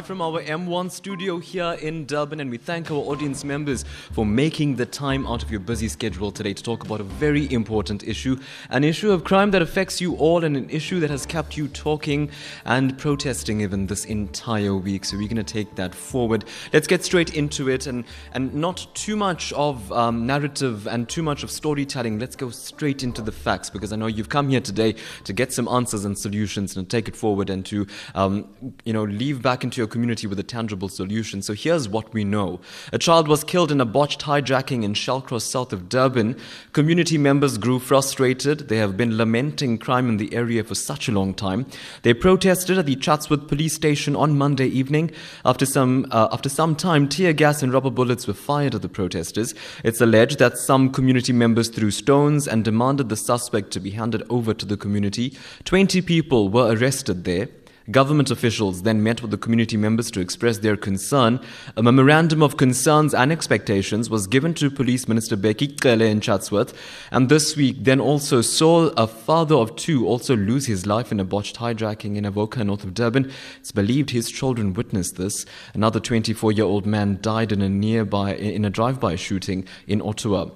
live from our M1 studio here in Durban, and we thank our audience members for making the time out of your busy schedule today to talk about a very important issue an issue of crime that affects you all, and an issue that has kept you talking and protesting even this entire week. So, we're going to take that forward. Let's get straight into it and, and not too much of um, narrative and too much of storytelling. Let's go straight into the facts because I know you've come here today to get some answers and solutions and take it forward and to, um, you know, leave back into your community with a tangible solution. So here's what we know. A child was killed in a botched hijacking in Shallcross, south of Durban. Community members grew frustrated. They have been lamenting crime in the area for such a long time. They protested at the Chatsworth police station on Monday evening. After some, uh, after some time, tear gas and rubber bullets were fired at the protesters. It's alleged that some community members threw stones and demanded the suspect to be handed over to the community. 20 people were arrested there. Government officials then met with the community members to express their concern. A memorandum of concerns and expectations was given to Police Minister Bheki Cele in Chatsworth, and this week then also saw a father of two also lose his life in a botched hijacking in Avoca, north of Durban. It's believed his children witnessed this. Another 24-year-old man died in a nearby in a drive-by shooting in Ottawa.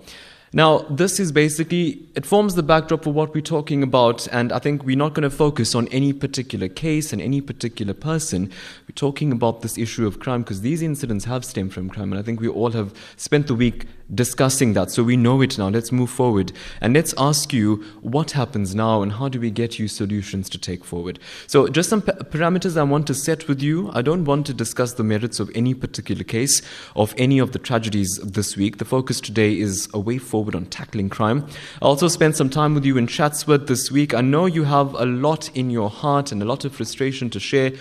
Now, this is basically, it forms the backdrop for what we're talking about, and I think we're not going to focus on any particular case and any particular person. Talking about this issue of crime because these incidents have stemmed from crime, and I think we all have spent the week discussing that. So we know it now. Let's move forward and let's ask you what happens now and how do we get you solutions to take forward. So, just some parameters I want to set with you. I don't want to discuss the merits of any particular case of any of the tragedies this week. The focus today is a way forward on tackling crime. I also spent some time with you in Chatsworth this week. I know you have a lot in your heart and a lot of frustration to share.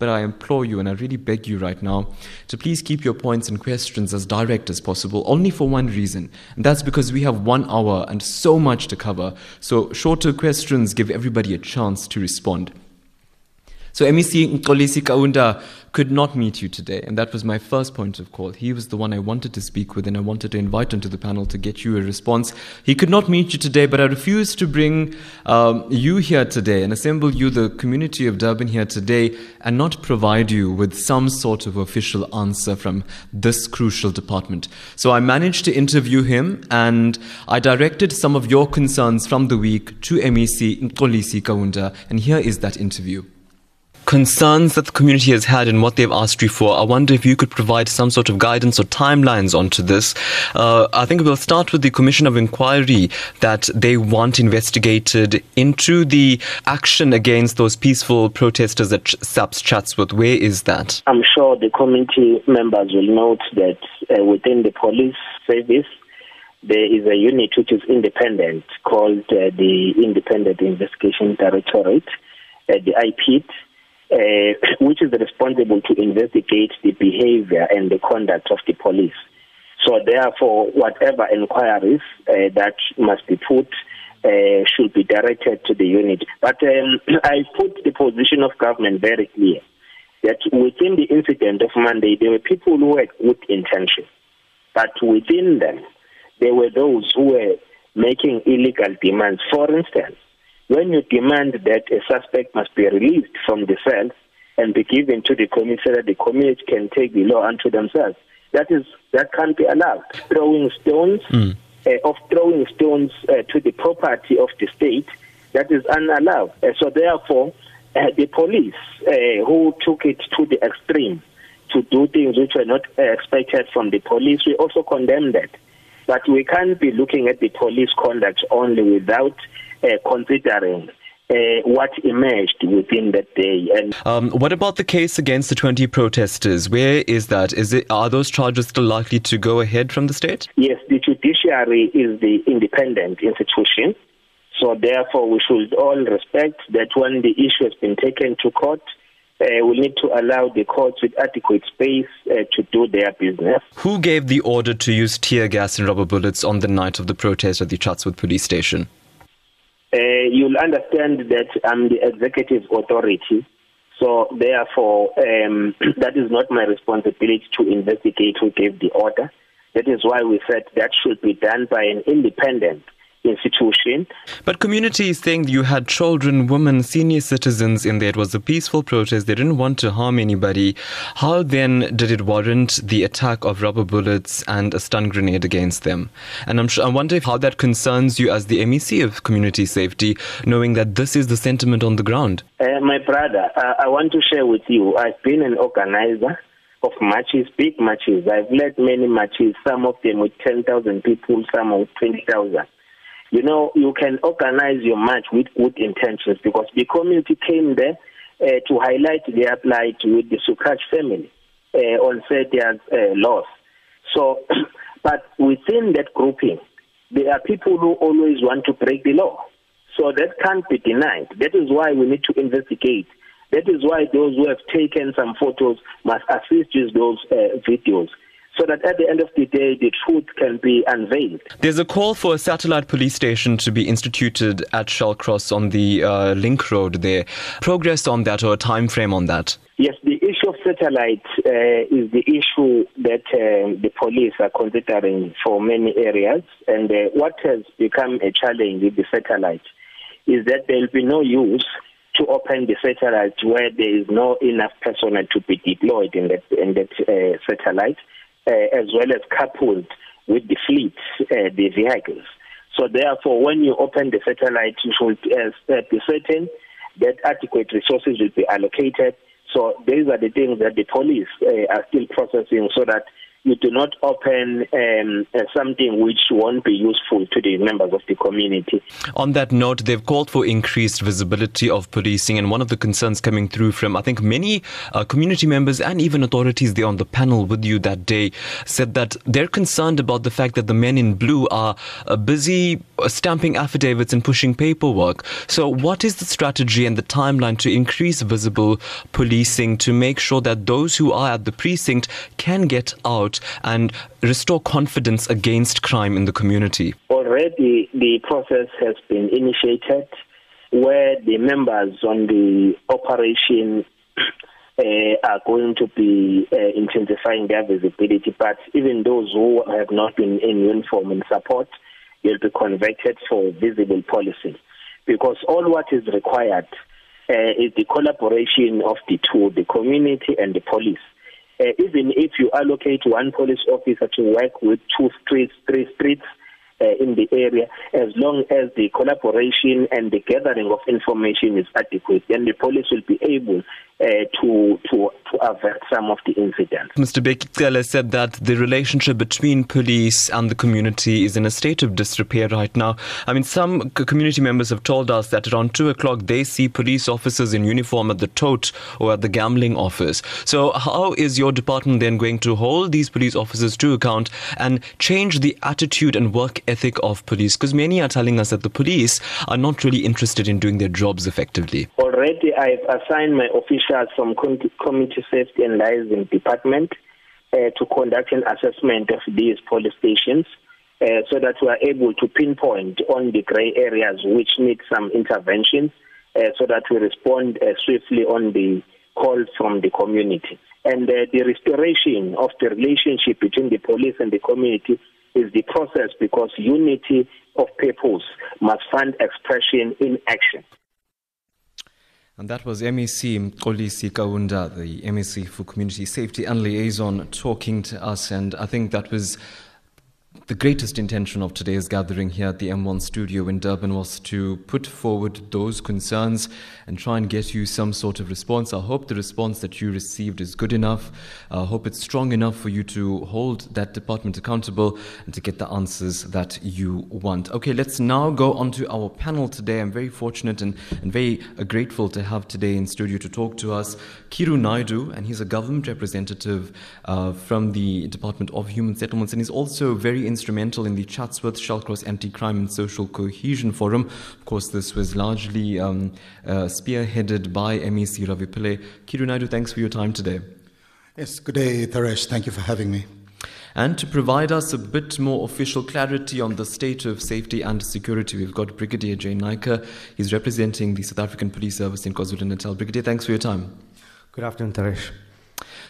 But I implore you and I really beg you right now to please keep your points and questions as direct as possible, only for one reason. And that's because we have one hour and so much to cover. So shorter questions give everybody a chance to respond. So MEC Mxolisi Kaunda could not meet you today, and that was my first point of call. He was the one I wanted to speak with, and I wanted to invite him to the panel to get you a response. He could not meet you today, but I refused to bring um, you here today and assemble you, the community of Durban, here today, and not provide you with some sort of official answer from this crucial department. So I managed to interview him, and I directed some of your concerns from the week to MEC Mxolisi Kaunda, and here is that interview concerns that the community has had and what they've asked you for. I wonder if you could provide some sort of guidance or timelines onto this. Uh, I think we'll start with the Commission of Inquiry that they want investigated into the action against those peaceful protesters at SAPS Chatsworth. Where is that? I'm sure the committee members will note that uh, within the police service, there is a unit which is independent called uh, the Independent Investigation Directorate, uh, the IPID uh, which is responsible to investigate the behavior and the conduct of the police. So therefore, whatever inquiries uh, that must be put uh, should be directed to the unit. But um, I put the position of government very clear that within the incident of Monday, there were people who had good intention, but within them, there were those who were making illegal demands. For instance, when you demand that a suspect must be released from the cell and be given to the community so that the community can take the law unto themselves, that is that can't be allowed. Throwing stones, mm. uh, of throwing stones uh, to the property of the state, that is unallowed. Uh, so therefore, uh, the police uh, who took it to the extreme to do things which were not uh, expected from the police, we also condemn that. But we can't be looking at the police conduct only without considering uh, what emerged within that day. And um, what about the case against the 20 protesters? Where is that? Is it are those charges still likely to go ahead from the state? Yes, the judiciary is the independent institution. So therefore, we should all respect that when the issue has been taken to court, uh, we need to allow the courts with adequate space uh, to do their business. Who gave the order to use tear gas and rubber bullets on the night of the protest at the Chatsworth police station? Uh, you'll understand that I'm the executive authority. So therefore, um, that is not my responsibility to investigate who gave the order. That is why we said that should be done by an independent institution. But community is saying you had children, women, senior citizens in there. It was a peaceful protest. They didn't want to harm anybody. How then did it warrant the attack of rubber bullets and a stun grenade against them? And I'm sure, I wonder if how that concerns you as the MEC of community safety, knowing that this is the sentiment on the ground. Uh, my brother, uh, I want to share with you. I've been an organizer of marches, big marches. I've led many marches, some of them with 10,000 people, some with 20,000. You know, you can organize your march with good intentions because the community came there uh, to highlight their plight with the Sukhraj family uh, on Sadia's uh, loss. So, but within that grouping, there are people who always want to break the law. So that can't be denied. That is why we need to investigate. That is why those who have taken some photos must assist with those uh, videos so that at the end of the day, the truth can be unveiled. There's a call for a satellite police station to be instituted at Shallcross on the uh, link road there. Progress on that or a time frame on that? Yes, the issue of satellite uh, is the issue that uh, the police are considering for many areas. And uh, what has become a challenge with the satellite is that there will be no use to open the satellite where there is no enough personnel to be deployed in that, in that uh, satellite as well as coupled with the fleet, uh, the vehicles. So therefore, when you open the satellite, you should uh, be certain that adequate resources will be allocated. So these are the things that the police uh, are still processing so that you do not open um, uh, something which won't be useful to the members of the community. On that note, they've called for increased visibility of policing, and one of the concerns coming through from, I think, many uh, community members and even authorities there on the panel with you that day said that they're concerned about the fact that the men in blue are uh, busy uh, stamping affidavits and pushing paperwork. So, what is the strategy and the timeline to increase visible policing to make sure that those who are at the precinct can get out? Out and restore confidence against crime in the community? Already, the process has been initiated where the members on the operation uh, are going to be uh, intensifying their visibility. But even those who have not been in uniform in support will be converted for visible policing. Because all what is required uh, is the collaboration of the two, the community and the police Uh, even if you allocate one police officer to work with two streets, three streets uh, in the area, as long as the collaboration and the gathering of information is adequate, then the police will be able uh, to, to, to avert some of the incidents. Mr. Bekele said that the relationship between police and the community is in a state of disrepair right now. I mean, some community members have told us that around 2 o'clock they see police officers in uniform at the tote or at the gambling office. So, how is your department then going to hold these police officers to account and change the attitude and work ethic of police? Because many are telling us that the police are not really interested in doing their jobs effectively. Already, I've assigned my official from Community Safety and Liaison Department uh, to conduct an assessment of these police stations uh, so that we are able to pinpoint on the grey areas which need some intervention uh, so that we respond uh, swiftly on the calls from the community. And uh, the restoration of the relationship between the police and the community is the process because unity of purpose must find expression in action. And that was MEC Mxolisi Kaunda, the MEC for Community Safety and Liaison, talking to us. And I think that was the greatest intention of today's gathering here at the M1 studio in Durban was to put forward those concerns and try and get you some sort of response. I hope the response that you received is good enough. I hope it's strong enough for you to hold that department accountable and to get the answers that you want. Okay, let's now go on to our panel today. I'm very fortunate and, and very uh, grateful to have today in studio to talk to us Kiru Naidu, and he's a government representative uh, from the Department of Human Settlements, and he's also very instrumental in the Chatsworth Shallcross Anti-Crime and Social Cohesion Forum. Of course, this was largely um, uh, spearheaded by MEC Ravi Pillay. Kiru Naidu, thanks for your time today. Yes, good day, Taresh. Thank you for having me. And to provide us a bit more official clarity on the state of safety and security, we've got Brigadier Jay Naicker. He's representing the South African Police Service in KwaZulu-Natal. Brigadier, thanks for your time. Good afternoon, Taresh.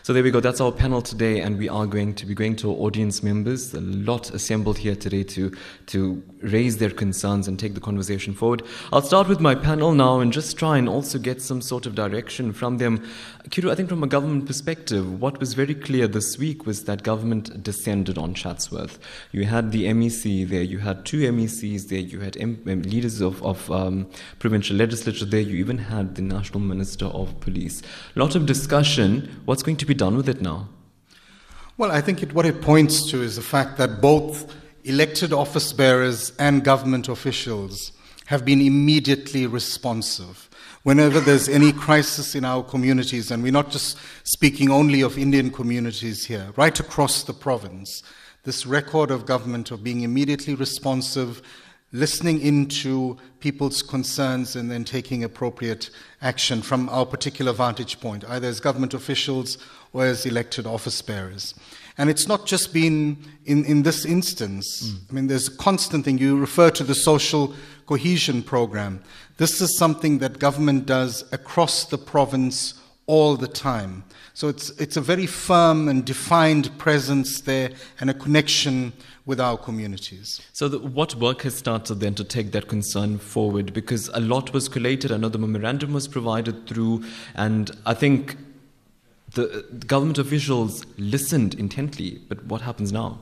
So there we go. That's our panel today, and we are going to be going to our audience members. A lot assembled here today to to raise their concerns and take the conversation forward. I'll start with my panel now and just try and also get some sort of direction from them. Kiru, I think from a government perspective, what was very clear this week was that government descended on Chatsworth. You had the MEC there, you had two MECs there, you had M- leaders of, of um, provincial legislature there, you even had the National Minister of Police. A lot of discussion. What's going to be done with it now? Well, I think it, what it points to is the fact that both elected office bearers and government officials have been immediately responsive. Whenever there's any crisis in our communities, and we're not just speaking only of Indian communities here, right across the province, this record of government of being immediately responsive, listening into people's concerns, and then taking appropriate action from our particular vantage point, either as government officials or as elected office bearers. And it's not just been in, in this instance. Mm. I mean, there's a constant thing. You refer to the social cohesion program. This is something that government does across the province all the time. So it's, it's a very firm and defined presence there and a connection with our communities. So, the, what work has started then to take that concern forward? Because a lot was collated. I know the memorandum was provided through, and I think the, government officials listened intently. But what happens now?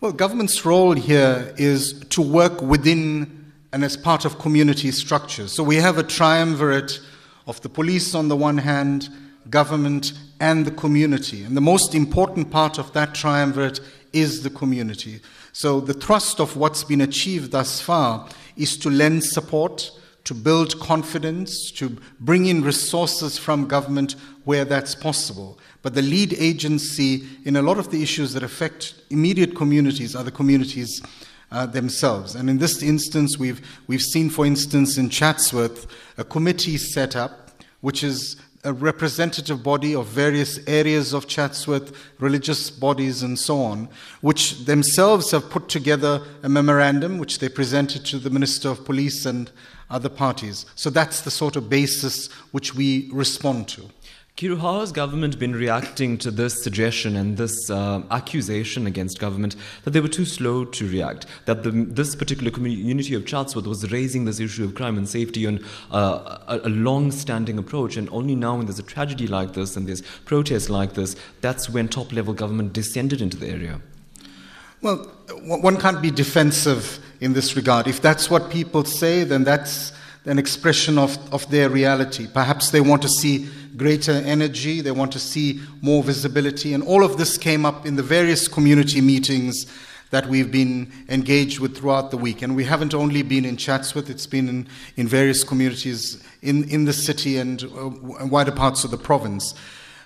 Well, government's role here is to work within and as part of community structures. So we have a triumvirate of the police on the one hand, government, and the community. And the most important part of that triumvirate is the community. So the thrust of what's been achieved thus far is to lend support, to build confidence, to bring in resources from government where that's possible. But the lead agency in a lot of the issues that affect immediate communities are the communities uh, themselves. And in this instance, we've, we've seen, for instance, in Chatsworth, a committee set up which is a representative body of various areas of Chatsworth, religious bodies, and so on, which themselves have put together a memorandum which they presented to the Minister of Police and other parties. So that's the sort of basis which we respond to. Kiru, how has government been reacting to this suggestion and this uh, accusation against government that they were too slow to react? That the, this particular community of Chatsworth was raising this issue of crime and safety on uh, a, a long standing approach, and only now when there's a tragedy like this and there's protests like this, that's when top level government descended into the area? Well, one can't be defensive in this regard. If that's what people say, then that's an expression of, of their reality. Perhaps they want to see greater energy, they want to see more visibility, and all of this came up in the various community meetings that we've been engaged with throughout the week. And we haven't only been in Chatsworth, it's been in, in various communities in, in the city and uh, wider parts of the province.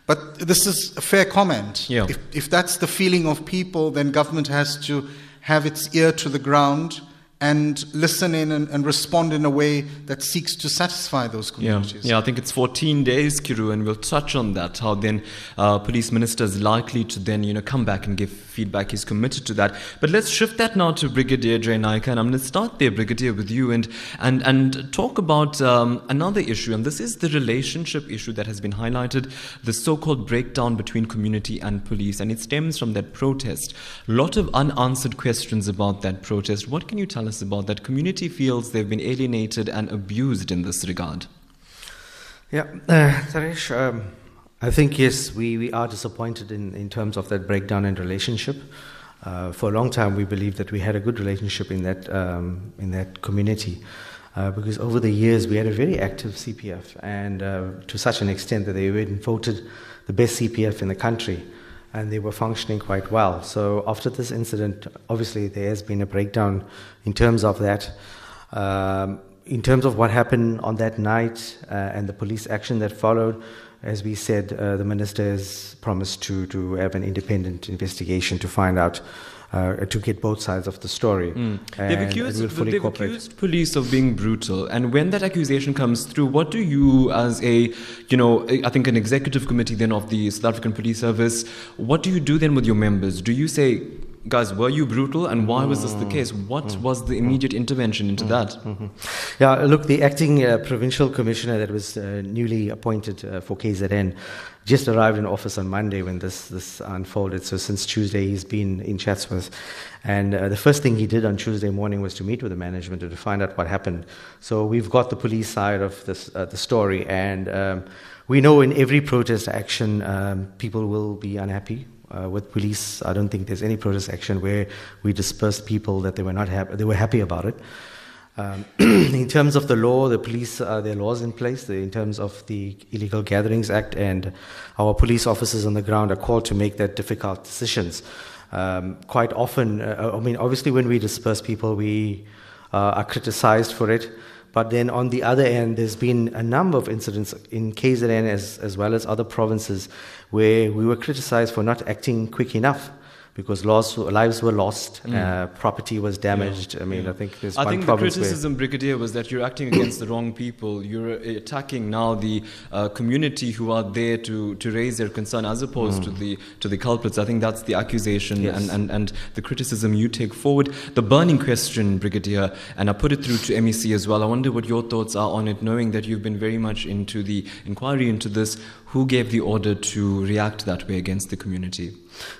But this is a fair comment. Yeah. If, if that's the feeling of people, then government has to have its ear to the ground and listen in and, and, respond in a way that seeks to satisfy those communities. Yeah, yeah I think it's 14 days, Kiru, and we'll touch on that. How then uh, police minister is likely to then you know come back and give feedback. He's committed to that. But let's shift that now to Brigadier Jay Naicker, and I'm going to start there, Brigadier, with you, and and and talk about um, another issue, and this is the relationship issue that has been highlighted, the so-called breakdown between community and police, and it stems from that protest. A lot of unanswered questions about that protest. What can you tell us? Us about that community feels they've been alienated and abused in this regard. Yeah, uh, Taresh, um, I think yes, we, we are disappointed in, in terms of that breakdown in relationship. Uh, for a long time, we believed that we had a good relationship in that um, in that community, uh, because over the years we had a very active CPF, and uh, to such an extent that they even voted the best CPF in the country and they were functioning quite well. So after this incident, obviously there has been a breakdown in terms of that. Um, in terms of what happened on that night uh, and the police action that followed, as we said, uh, the minister has promised to, to have an independent investigation to find out uh, to get both sides of the story. Mm. They've, accused, they've accused, police of being brutal, and when that accusation comes through, what do you, as a, you know, I think an executive committee then of the South African Police Service, what do you do then with your members? Do you say, guys, were you brutal and why was this the case? What was the immediate intervention into that? Yeah, look, the acting uh, provincial commissioner that was uh, newly appointed uh, for KZN just arrived in office on Monday when this, this unfolded. So since Tuesday, he's been in Chatsworth. And uh, the first thing he did on Tuesday morning was to meet with the management to find out what happened. So we've got the police side of this, uh, the story. And um, we know in every protest action, um, people will be unhappy. Uh, with police, I don't think there's any protest action where we dispersed people that they were not happy. They were happy about it. Um, in terms of the law, the police, uh, there are laws in place. In terms of the Illegal Gatherings Act, and our police officers on the ground are called to make that difficult decisions. Um, quite often, uh, I mean, obviously, when we disperse people, we uh, are criticized for it. But then on the other end, there's been a number of incidents in KZN as, as well as other provinces where we were criticized for not acting quick enough because laws, lives were lost, mm. uh, property was damaged. Yeah. I mean, yeah. I think there's I think the criticism, Brigadier, was that you're acting against the wrong people. You're attacking now the uh, community who are there to, to raise their concern, as opposed mm. to the to the culprits. I think that's the accusation yes. and, and, and the criticism you take forward. The burning question, Brigadier, and I put it through to MEC as well. I wonder what your thoughts are on it, knowing that you've been very much into the inquiry into this. Who gave the order to react that way against the community?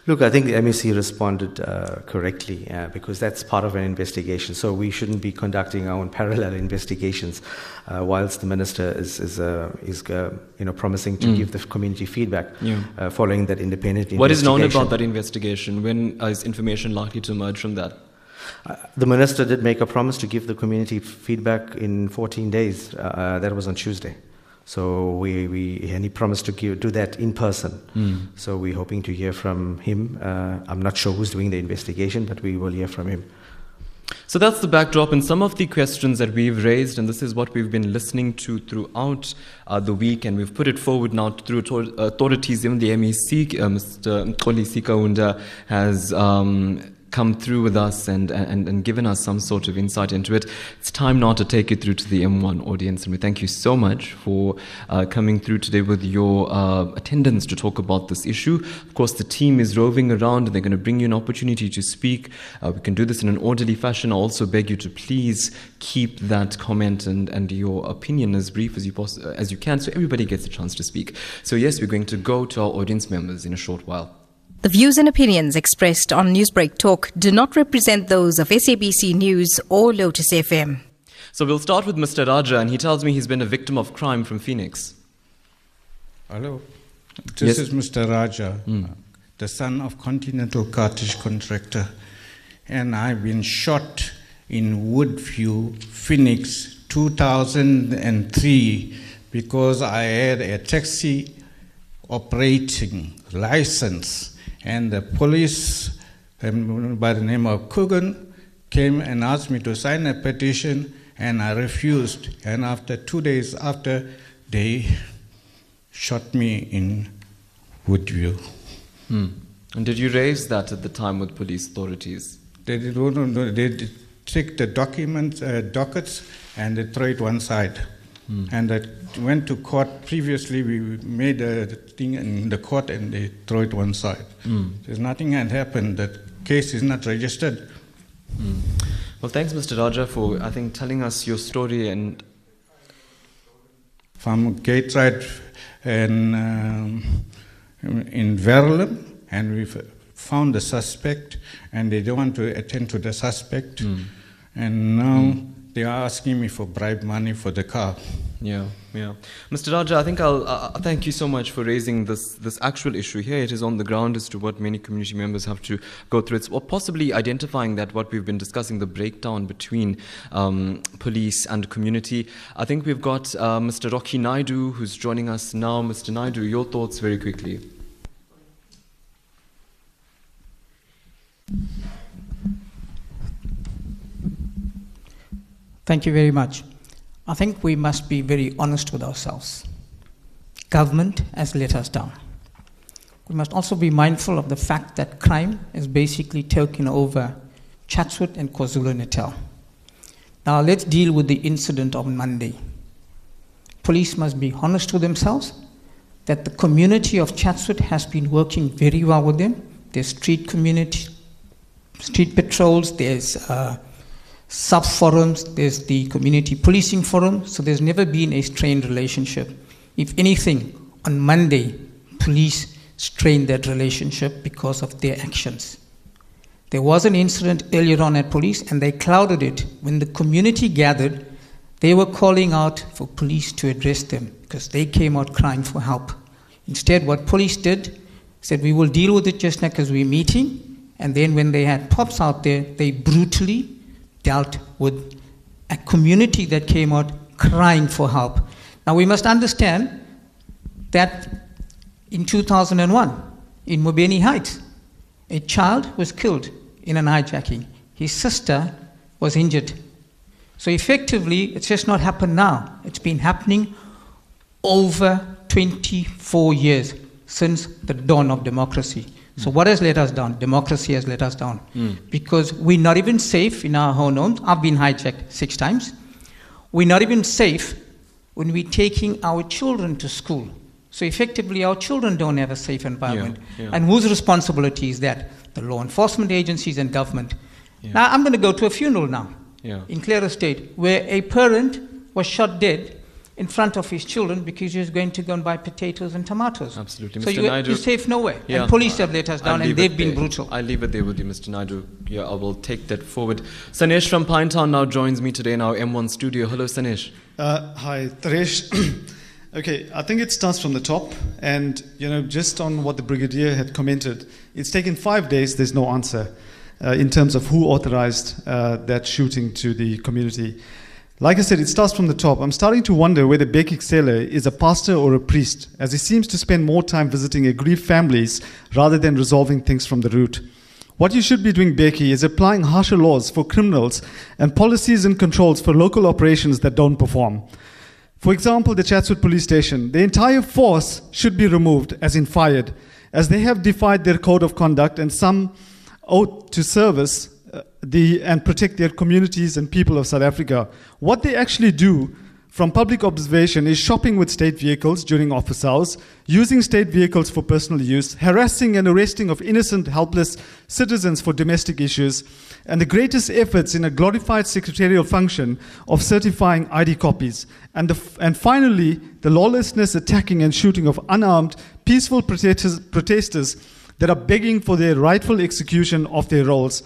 Look, I think the MEC responded uh, correctly uh, because that's part of an investigation. So we shouldn't be conducting our own parallel investigations uh, whilst the minister is, is, uh, is uh, you know, promising to mm. give the community feedback yeah. Uh, following that independent what investigation. What is known about that investigation? When is information likely to emerge from that? the minister did make a promise to give the community feedback in 14 days. that was on Tuesday. So we, we and he promised to give, do that in person. Mm. So we're hoping to hear from him. Uh, I'm not sure who's doing the investigation, but we will hear from him. So that's the backdrop and some of the questions that we've raised, and this is what we've been listening to throughout uh, the week, and we've put it forward now through authorities. Even the MEC, uh, Mr. Mxolisi Kaunda, has um, come through with us and, and, and given us some sort of insight into it. It's time now to take it through to the M1 audience. And we thank you so much for uh, coming through today with your uh, attendance to talk about this issue. Of course, the team is roving around and they're going to bring you an opportunity to speak. Uh, we can do this in an orderly fashion. I also beg you to please keep that comment and, and your opinion as brief as you, poss- as you can so everybody gets a chance to speak. So, yes, we're going to go to our audience members in a short while. The views and opinions expressed on Newsbreak Talk do not represent those of SABC News or Lotus FM. So we'll start with Mr. Raja, and he tells me he's been a victim of crime from Phoenix. Hello. This yes. is Mr. Raja, mm. the son of Continental Cartage Contractor, and I've been shot in Woodview, Phoenix, 2003, because I had a taxi operating license and the police, um, by the name of Coogan, came and asked me to sign a petition, and I refused. And after two days after, they shot me in Woodview. Hmm. And did you raise that at the time with police authorities? They did. They take the documents, uh, dockets, and they throw it one side. Hmm. And I went to court previously. We made a thing in the court and they throw it one side. Mm. There's nothing had happened. The case is not registered. Mm. Well, thanks, Mr. Raja, for I think telling us your story and from Gateside and um, in Verulam, and we found the suspect, and they don't want to attend to the suspect, mm. and now they are asking me for bribe money for the car. Yeah, yeah. Mr. Raja, I think I'll uh, thank you so much for raising this this actual issue here. It is on the ground as to what many community members have to go through. It's or possibly identifying that what we've been discussing, the breakdown between um, police and community. I think we've got uh, Mr. Rocky Naidu who's joining us now. Mr. Naidu, your thoughts very quickly. Thank you very much. I think we must be very honest with ourselves. Government has let us down. We must also be mindful of the fact that crime is basically taking over Chatsworth and KwaZulu Natal. Now let's deal with the incident on Monday. Police must be honest with themselves that the community of Chatsworth has been working very well with them, There's street community, street patrols, there's uh, sub forums, there's the community policing forum, so there's never been a strained relationship. If anything, on Monday, police strained that relationship because of their actions. There was an incident earlier on at police, and they clouded it. When the community gathered, they were calling out for police to address them because they came out crying for help. Instead, what police did said, We will deal with it just now because we're meeting. And then, when they had pops out there, they brutally dealt with a community that came out crying for help. Now, we must understand that in 2001, in Mobeni Heights, a child was killed in an hijacking. His sister was injured. So, effectively, it's just not happened now. It's been happening over 24 years since the dawn of democracy. So, what has let us down? Democracy has let us down. Mm. Because we're not even safe in our own homes. I've been hijacked six times. We're not even safe when we're taking our children to school. So, effectively, our children don't have a safe environment. Yeah, yeah. And whose responsibility is that? The law enforcement agencies and government. Yeah. Now, I'm going to go to a funeral now in Clare Estate where a parent was shot dead in front of his children because he was going to go and buy potatoes and tomatoes. Absolutely. So Mr. you, Naidu- you're safe nowhere. Yeah. And police have let us I'll down and they've been there. brutal. I'll leave it there with you, Mr. Naidu. Yeah, I will take that forward. Sanesh from Pinetown now joins me today in our M1 studio. Hello, Sanesh. Uh, hi, Taresh. okay, I think it starts from the top, and you know, just on what the brigadier had commented, it's taken five days. There's no answer uh, in terms of who authorized uh, that shooting to the community. Like I said, it starts from the top. I'm starting to wonder whether Bheki Cele is a pastor or a priest, as he seems to spend more time visiting aggrieved families rather than resolving things from the root. What you should be doing, Bheki, is applying harsher laws for criminals and policies and controls for local operations that don't perform. For example, the Chatsworth police station, the entire force should be removed, as in fired, as they have defied their code of conduct and some oath to service the, and protect their communities and people of South Africa. What they actually do from public observation is shopping with state vehicles during office hours, using state vehicles for personal use, harassing and arresting of innocent, helpless citizens for domestic issues, and the greatest efforts in a glorified secretarial function of certifying ID copies. And, the, and finally, the lawlessness attacking and shooting of unarmed, peaceful protesters, protesters that are begging for their rightful execution of their roles.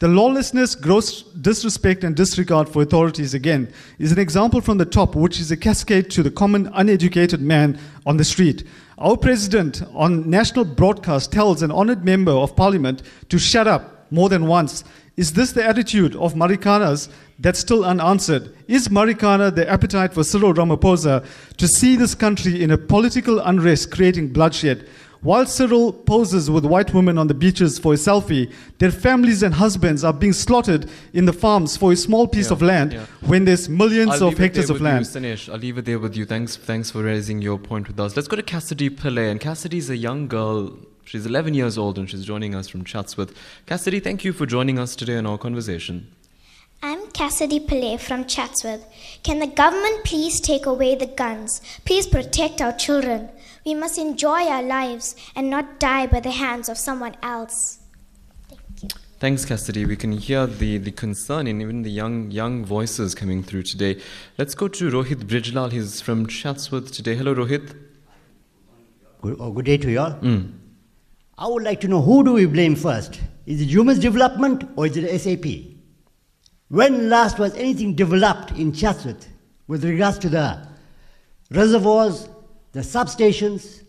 The lawlessness, gross disrespect, and disregard for authorities, again, is an example from the top, which is a cascade to the common uneducated man on the street. Our president on national broadcast tells an honored member of parliament to shut up more than once. Is this the attitude of Marikanas that's still unanswered? Is Marikana the appetite for Cyril Ramaphosa to see this country in a political unrest creating bloodshed? While Cyril poses with white women on the beaches for a selfie, their families and husbands are being slaughtered in the farms for a small piece Yeah, of land yeah. when there's 1000000s I'll of hectares of land. You, Sanesh, I'll leave it there with you. Thanks, thanks for raising your point with us. Let's go to Cassidy Pillay. And Cassidy's a young girl. She's 11 years old and she's joining us from Chatsworth. Cassidy, thank you for joining us today in our conversation. I'm Cassidy Pillay from Chatsworth. Can the government please take away the guns? Please protect our children. We must enjoy our lives and not die by the hands of someone else. Thank you. Thanks, Cassidy. We can hear the, the concern in even the young young voices coming through today. Let's go to Rohit Brijlal. He's from Chatsworth today. Hello, Rohit. Good, oh, good day to you all. Mm. I would like to know who do we blame first? Is it human development or is it SAP? When last was anything developed in Chatsworth with regards to the reservoirs, the substations,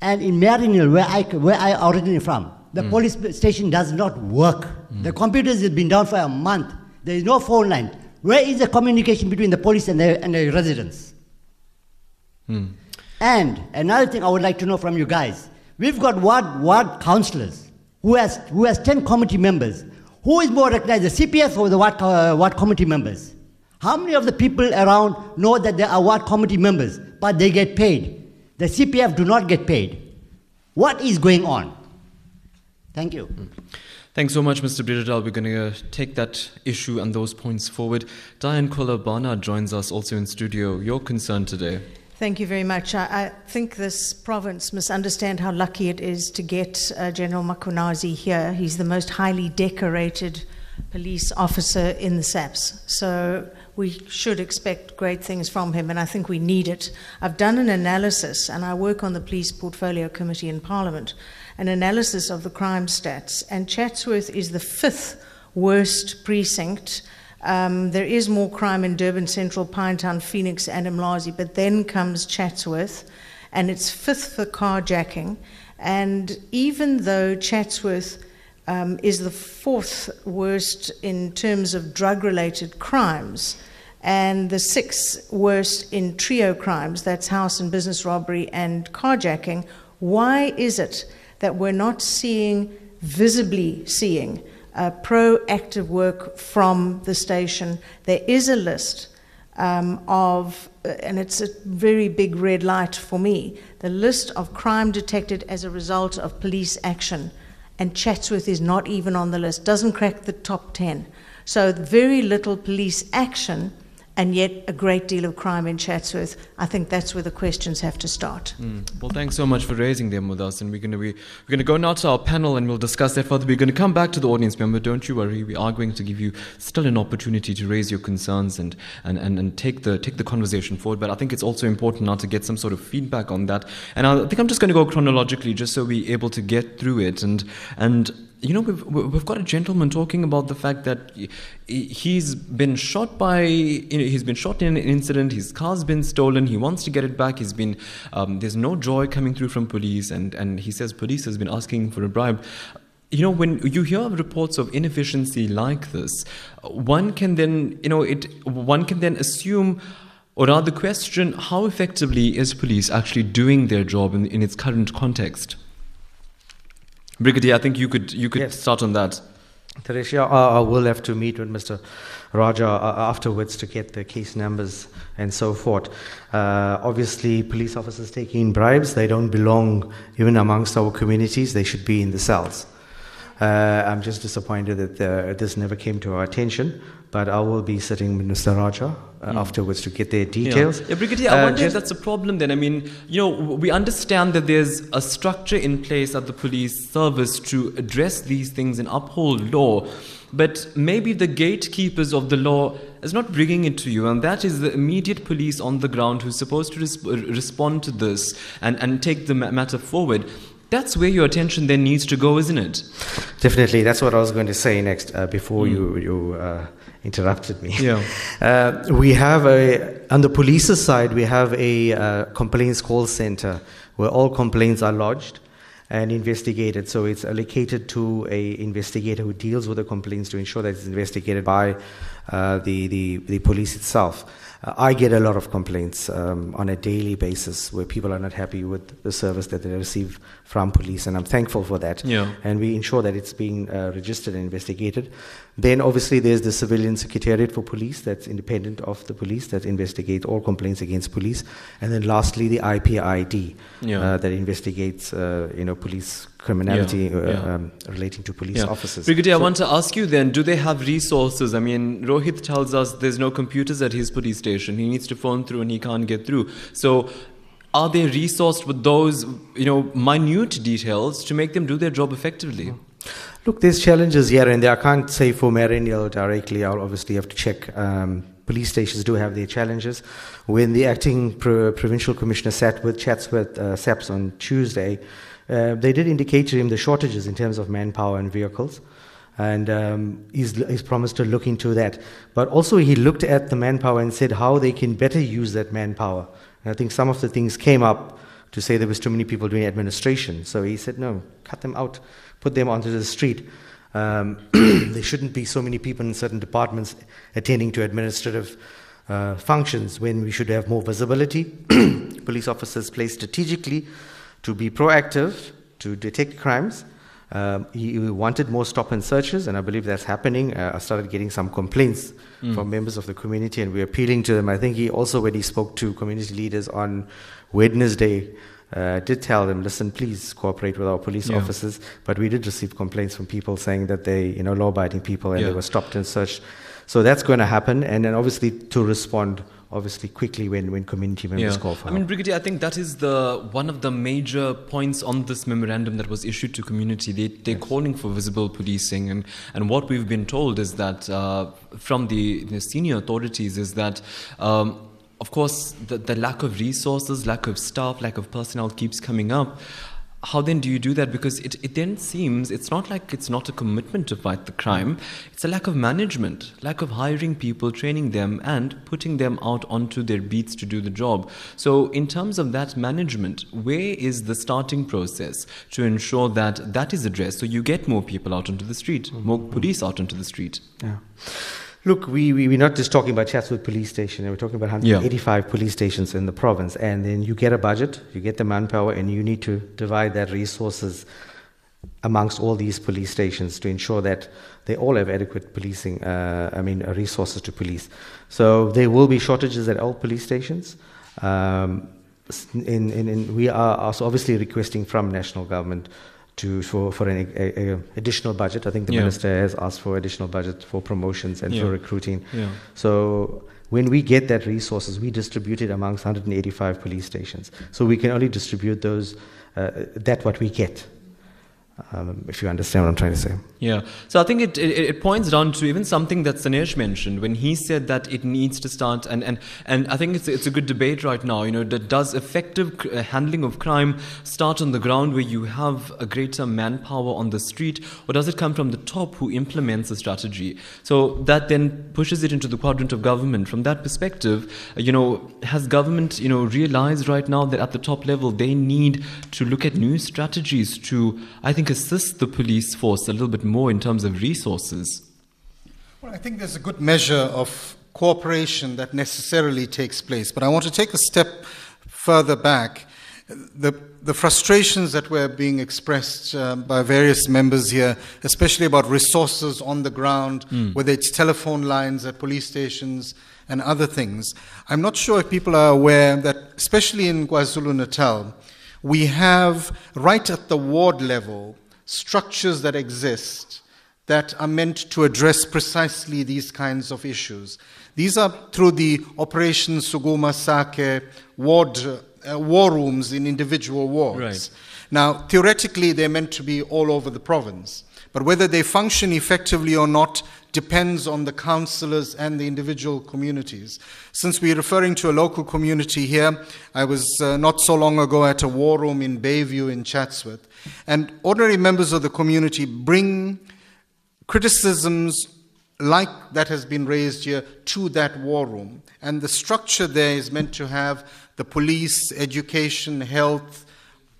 and in Mariannhill, where I, where I originally from, the police station does not work. The computers have been down for a month. There is no phone line. Where is the communication between the police and the, and the residents? Hmm. And another thing I would like to know from you guys, we've got ward, ward councillors who has, who has 10 committee members. Who is more recognized, the CPF or the ward, uh, ward committee members? How many of the people around know that they are ward committee members, but they get paid? The CPF do not get paid. What is going on? Thank you. Thanks so much, Mr. Brijlal. We're going to take that issue and those points forward. Dianne Kohler Barnard joins us also in studio. Your concern today. Thank you very much. I, I, think this province must understand how lucky it is to get uh, General Mkhwanazi here. He's the most highly decorated police officer in the SAPS. So we should expect great things from him, and I think we need it. I've done an analysis, and I work on the Police Portfolio Committee in Parliament, an analysis of the crime stats, and Chatsworth is the fifth worst precinct. Um, there is more crime in Durban Central, Pinetown, Phoenix, and Umlazi, but then comes Chatsworth, and it's fifth for carjacking. And even though Chatsworth um, is the fourth worst in terms of drug related crimes and the sixth worst in trio crimes that's house and business robbery and carjacking. Why is it that we're not seeing, visibly seeing, uh, proactive work from the station? There is a list. Um, of, uh, and it's a very big red light for me, the list of crime detected as a result of police action and Chatsworth is not even on the list, doesn't crack the top 10. So, very little police action and yet a great deal of crime in Chatsworth. I think that's where the questions have to start. Mm. Well, thanks so much for raising them with us, and we're going to be we're going to go now to our panel, and we'll discuss that further. We're going to come back to the audience member. Don't you worry. We are going to give you still an opportunity to raise your concerns and and, and, and take the take the conversation forward. But I think it's also important now to get some sort of feedback on that. And I think I'm just going to go chronologically, just so we're able to get through it. And and you know, we've, we've got a gentleman talking about the fact that he's been shot by, he's been shot in an incident, his car's been stolen, he wants to get it back, he's been, um, there's no joy coming through from police, and, and he says police has been asking for a bribe. You know, when you hear reports of inefficiency like this, one can then, you know, it, one can then assume or rather question how effectively is police actually doing their job in, in its current context? Brigadier, I think you could you could yes. start on that. Teresia, I will have to meet with Mr. Raja uh, afterwards to get the case numbers and so forth. Uh, obviously, police officers taking bribes, they don't belong even amongst our communities, they should be in the cells. Uh, I'm just disappointed that uh, this never came to our attention, but I will be sitting with Mr. Raja uh, mm. afterwards to get their details. Yeah, yeah Brigadier, I uh, wonder if that's a problem then. I mean, you know, we understand that there's a structure in place at the police service to address these things and uphold law, but maybe the gatekeepers of the law is not bringing it to you, and that is the immediate police on the ground who's supposed to res- respond to this and, and take the matter forward. That's where your attention then needs to go, isn't it? Definitely. That's what I was going to say next uh, before mm. you, you uh, interrupted me. Yeah. Uh, we have a, on the police's side, we have a uh, complaints call center where all complaints are lodged and investigated. So it's allocated to a investigator who deals with the complaints to ensure that it's investigated by uh, the, the, the police itself. Uh, I get a lot of complaints um, on a daily basis where people are not happy with the service that they receive from police, and I'm thankful for that. Yeah. And we ensure that it's being uh, registered and investigated. Then, obviously, there's the Civilian Secretariat for Police that's independent of the police that investigate all complaints against police. And then, lastly, the IPID yeah. uh, that investigates, uh, you know, police criminality yeah, uh, yeah. Um, relating to police yeah. officers. Brigadier, so I want to ask you then, do they have resources? I mean, Rohit tells us there's no computers at his police station. He needs to phone through and he can't get through. So are they resourced with those, you know, minute details to make them do their job effectively? Look, there's challenges here and there. I can't say for Mariannhill directly. I'll obviously have to check. Um, police stations do have their challenges. When the acting pro- provincial commissioner sat with Chatsworth uh, SAPS on Tuesday, uh, they did indicate to him the shortages in terms of manpower and vehicles. And um, he's, he's promised to look into that. But also, he looked at the manpower and said how they can better use that manpower. And I think some of the things came up to say there was too many people doing administration. So he said, no, cut them out, put them onto the street. Um, there shouldn't be so many people in certain departments attending to administrative uh, functions when we should have more visibility. Police officers placed strategically to be proactive, to detect crimes. Um, he, he, wanted more stop and searches, and I believe that's happening. Uh, I started getting some complaints mm. from members of the community, and we're appealing to them. I think he also, when he spoke to community leaders on Wednesday, uh, did tell them, listen, please cooperate with our police yeah. officers. But we did receive complaints from people saying that they, you know, law-abiding people, and yeah. they were stopped and searched. So that's going to happen, and then obviously to respond obviously quickly when, when community members yeah. call for I help. mean, Brigadier, I think that is the one of the major points on this memorandum that was issued to community. They, they're yes. calling for visible policing, and, and what we've been told is that uh, from the, the, senior authorities is that. Um, of course, the, the lack of resources, lack of staff, lack of personnel keeps coming up how then do you do that? Because it, it then seems it's not like it's not a commitment to fight the crime, it's a lack of management, lack of hiring people, training them, and putting them out onto their beats to do the job. So, in terms of that management, where is the starting process to ensure that that is addressed so you get more people out onto the street, more mm-hmm. police out onto the street? Yeah. Look, we, we, we're not just talking about Chatsworth Police Station, we're talking about 185 yeah. police stations in the province. And then you get a budget, you get the manpower, and you need to divide that resources amongst all these police stations to ensure that they all have adequate policing, uh, I mean, uh, resources to police. So there will be shortages at all police stations. Um, in, in, in, we are also obviously requesting from national government to for for an a, a additional budget. I think the yeah. minister has asked for additional budget for promotions and yeah. for recruiting. Yeah. So when we get that resources, we distribute it amongst 185 police stations. So we can only distribute those uh, that what we get. Um, if you understand what I'm trying to say. Yeah. So I think it, it, it, points down to even something that Sanesh mentioned when he said that it needs to start, and, and, and I think it's, it's a good debate right now, you know, that does effective uh, handling of crime start on the ground where you have a greater manpower on the street, or does it come from the top who implements the strategy? So that then pushes it into the quadrant of government. From that perspective, uh, you know, has government, you know, realized right now that at the top level they need to look at new strategies to, I think, think, assist the police force a little bit more in terms of resources? Well, I think there's a good measure of cooperation that necessarily takes place. But I want to take a step further back. The, the frustrations that were being expressed uh, by various members here, especially about resources on the ground, mm. whether it's telephone lines at police stations and other things. I'm not sure if people are aware that, especially in KwaZulu Natal, we have right at the ward level structures that exist that are meant to address precisely these kinds of issues. These are through the Operation Sukuma Sakhe ward, uh, war rooms in individual wards. Right. Now, theoretically, they're meant to be all over the province. But whether they function effectively or not depends on the councillors and the individual communities. Since we're referring to a local community here, I was uh, not so long ago at a war room in Bayview in Chatsworth, and ordinary members of the community bring criticisms like that has been raised here to that war room. And the structure there is meant to have the police, education, health,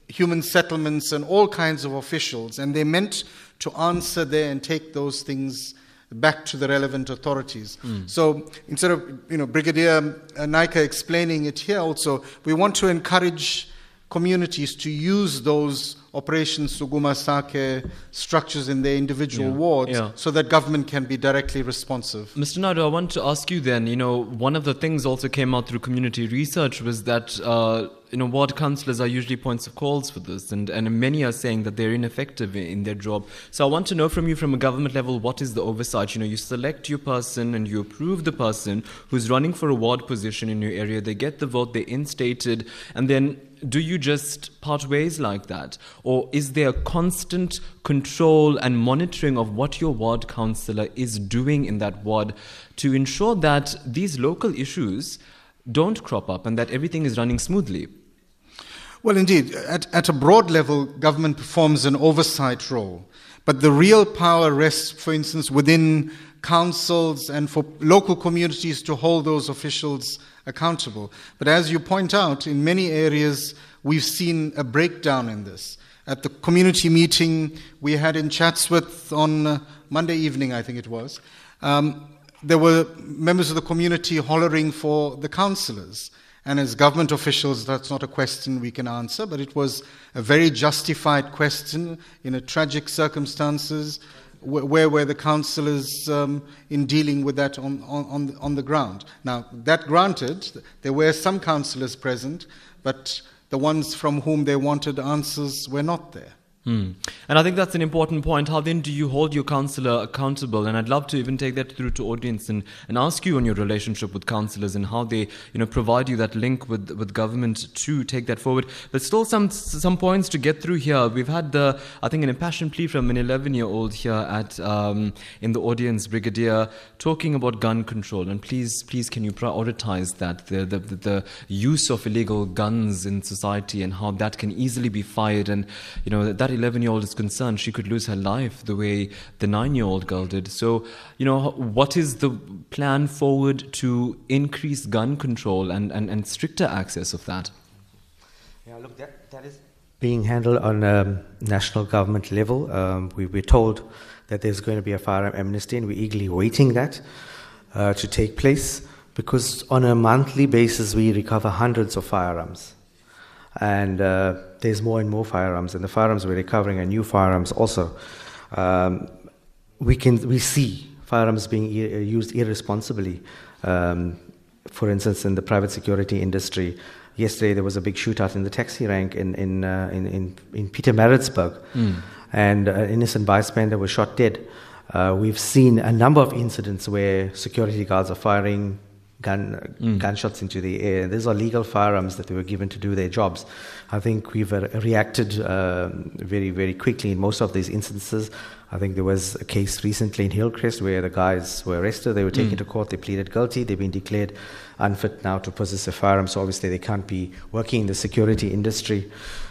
human settlements, and all kinds of officials. And they're meant to answer there and take those things back to the relevant authorities. Mm. So instead of you know Brigadier Naicker explaining it here also, we want to encourage communities to use those Operation Sukuma Sakhe structures in their individual yeah. wards yeah. so that government can be directly responsive. Mr. Naidoo, I want to ask you then, you know, one of the things also came out through community research was that, uh, you know, ward councillors are usually points of calls for this, and, and many are saying that they're ineffective in their job. So I want to know from you, from a government level, what is the oversight? You know, you select your person and you approve the person who's running for a ward position in your area, they get the vote, they're instated, and then do you just part ways like that? Or is there constant control and monitoring of what your ward councillor is doing in that ward to ensure that these local issues don't crop up and that everything is running smoothly? Well, indeed, at, at a broad level, government performs an oversight role. But the real power rests, for instance, within councils and for local communities to hold those officials accountable. But as you point out, in many areas, we've seen a breakdown in this. At the community meeting we had in Chatsworth on uh, Monday evening, I think it was, um, there were members of the community hollering for the councillors. And as government officials, that's not a question we can answer, but it was a very justified question in a tragic circumstances where were the councillors um, in dealing with that on, on, on the ground? Now, that granted, there were some councillors present, but the ones from whom they wanted answers were not there. Hmm. And I think that's an important point. How then do you hold your councillor accountable? And I'd love to even take that through to audience and, and ask you on your relationship with councillors and how they, you know, provide you that link with, with government to take that forward. But still some some points to get through here. We've had the I think an impassioned plea from an 11 year old here at um, in the audience, Brigadier, talking about gun control. And please please can you prioritize that the the, the, the use of illegal guns in society and how that can easily be fired and you know that 11 year old is concerned, she could lose her life the way the nine year old girl did. So, you know, what is the plan forward to increase gun control and, and, and stricter access of that? Yeah, look, that, that is being handled on a national government level. Um, we were told that there's going to be a firearm amnesty, and we're eagerly waiting that uh, to take place because on a monthly basis we recover hundreds of firearms and uh, there's more and more firearms, and the firearms we're recovering are new firearms also. Um, we can we see firearms being e- used irresponsibly. Um, for instance, in the private security industry, yesterday there was a big shootout in the taxi rank in in uh, in, in, in Pietermaritzburg, mm. and an innocent bystander was shot dead. Uh, we've seen a number of incidents where security guards are firing gun, mm. gunshots into the air. These are legal firearms that they were given to do their jobs. I think we've uh, reacted uh, very, very quickly in most of these instances. I think there was a case recently in Hillcrest where the guys were arrested. They were taken mm. to court. They pleaded guilty. They've been declared unfit now to possess a firearm. So obviously they can't be working in the security industry.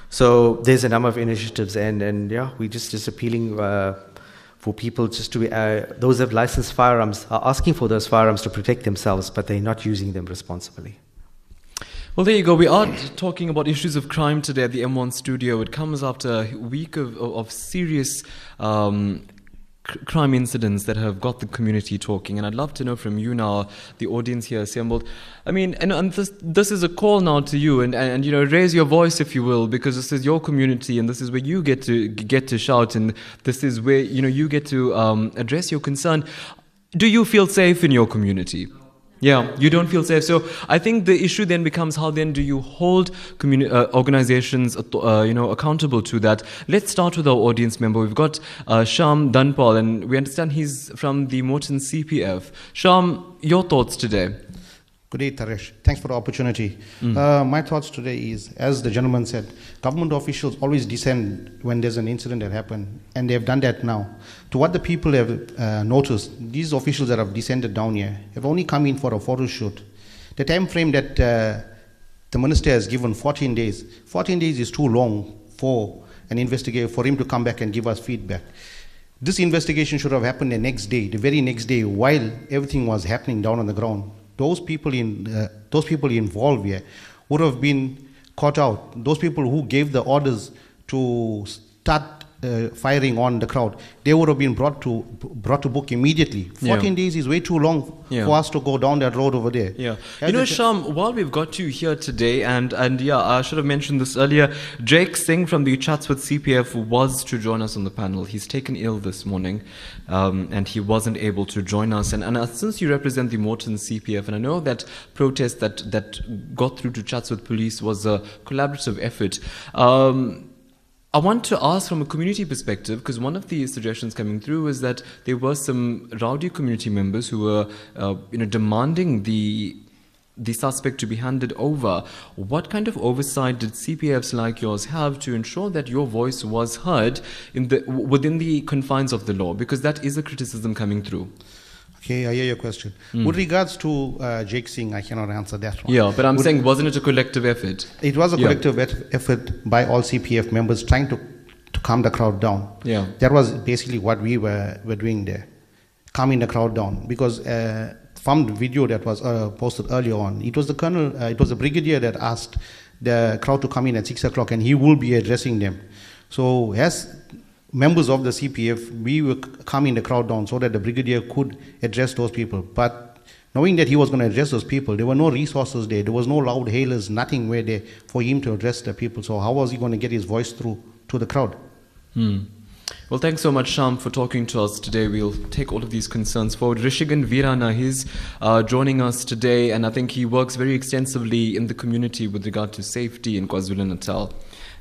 So there's a number of initiatives, and, and yeah, we're just just appealing uh, for people just to be, uh, those have licensed firearms are asking for those firearms to protect themselves, but they're not using them responsibly. Well, there you go. We are talking about issues of crime today at the M1 studio. It comes after a week of, of serious um, crime incidents that have got the community talking. And I'd love to know from you now, the audience here assembled. I mean, and, and this, this is a call now to you, and, and, and, you know, raise your voice if you will, because this is your community, and this is where you get to get to shout, and this is where you know you get to um, address your concern. Do you feel safe in your community? Yeah, you don't feel safe. So I think the issue then becomes how then do you hold communi- uh, organizations, uh, you know, accountable to that? Let's start with our audience member. We've got uh, Sham Dunpal, and we understand he's from the Moorton CPF. Sham, your thoughts today? Good day, Taresh. Thanks for the opportunity. Mm. Uh, my thoughts today is, as the gentleman said, government officials always descend when there's an incident that happened, and they have done that now. To what the people have uh, noticed, these officials that have descended down here have only come in for a photo shoot. The time frame that uh, the minister has given, 14 days, 14 days is too long for an investigator, for him to come back and give us feedback. This investigation should have happened the next day, the very next day, while everything was happening down on the ground those people in uh, those people involved here would have been caught out. Those people who gave the orders to start uh, firing on the crowd, they would have been brought to brought to book immediately. 14 yeah. days is way too long yeah. for us to go down that road over there. Yeah. As you know, Sham, while we've got you here today, and, and yeah, I should have mentioned this earlier, Jake Singh from the Chatsworth CPF was to join us on the panel. He's taken ill this morning, um, and he wasn't able to join us. And, and uh, since you represent the Moorton CPF, and I know that protest that, that got through to Chatsworth Police was a collaborative effort. Um, I want to ask from a community perspective because one of the suggestions coming through is that there were some rowdy community members who were, uh, you know, demanding the the suspect to be handed over. What kind of oversight did CPFs like yours have to ensure that your voice was heard in the within the confines of the law? Because that is a criticism coming through. Okay, I hear your question. Mm. With regards to uh, Jake Singh, I cannot answer that one. Yeah, but I'm With, saying, wasn't it a collective effort? It was a collective yeah. effort by all CPF members trying to, to calm the crowd down. Yeah. That was basically what we were, were doing there, calming the crowd down. Because uh, from the video that was uh, posted earlier on, it was the colonel, uh, it was the brigadier that asked the crowd to come in at 6 o'clock and he will be addressing them. So, as members of the CPF, we were calming the crowd down so that the brigadier could address those people. But knowing that he was going to address those people, there were no resources there. There was no loud hailers, nothing where there for him to address the people. So how was he going to get his voice through to the crowd? Hmm. Well, thanks so much, Sham, for talking to us today. We'll take all of these concerns forward. Rishigan Virana, he's uh, joining us today, and I think he works very extensively in the community with regard to safety in KwaZulu Natal.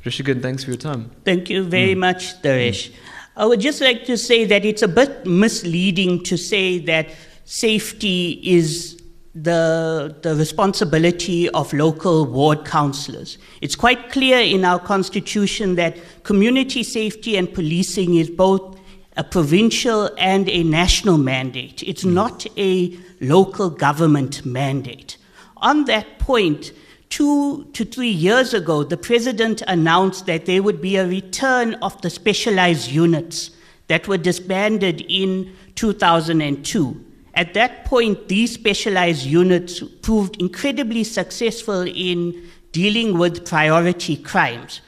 Rishigan, thanks for your time. Thank you very mm. much, Daresh. Mm. I would just like to say that it's a bit misleading to say that safety is the, the responsibility of local ward councillors. It's quite clear in our constitution that community safety and policing is both a provincial and a national mandate. It's not a local government mandate. On that point, two to three years ago, the president announced that there would be a return of the specialized units that were disbanded in 2002. At that point, these specialized units proved incredibly successful in dealing with priority crimes.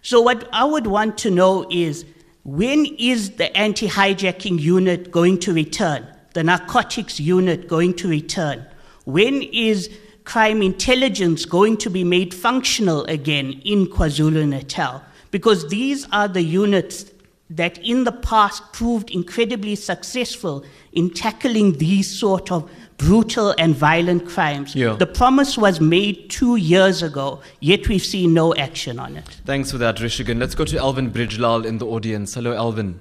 So, what I would want to know is when is the anti hijacking unit going to return? The narcotics unit going to return? When is crime intelligence going to be made functional again in KwaZulu Natal? Because these are the units that in the past proved incredibly successful in tackling these sort of brutal and violent crimes. Yeah. The promise was made two years ago, yet we've seen no action on it. Thanks for that, Rishigan. Let's go to Alvin Bridgelal in the audience. Hello, Alvin.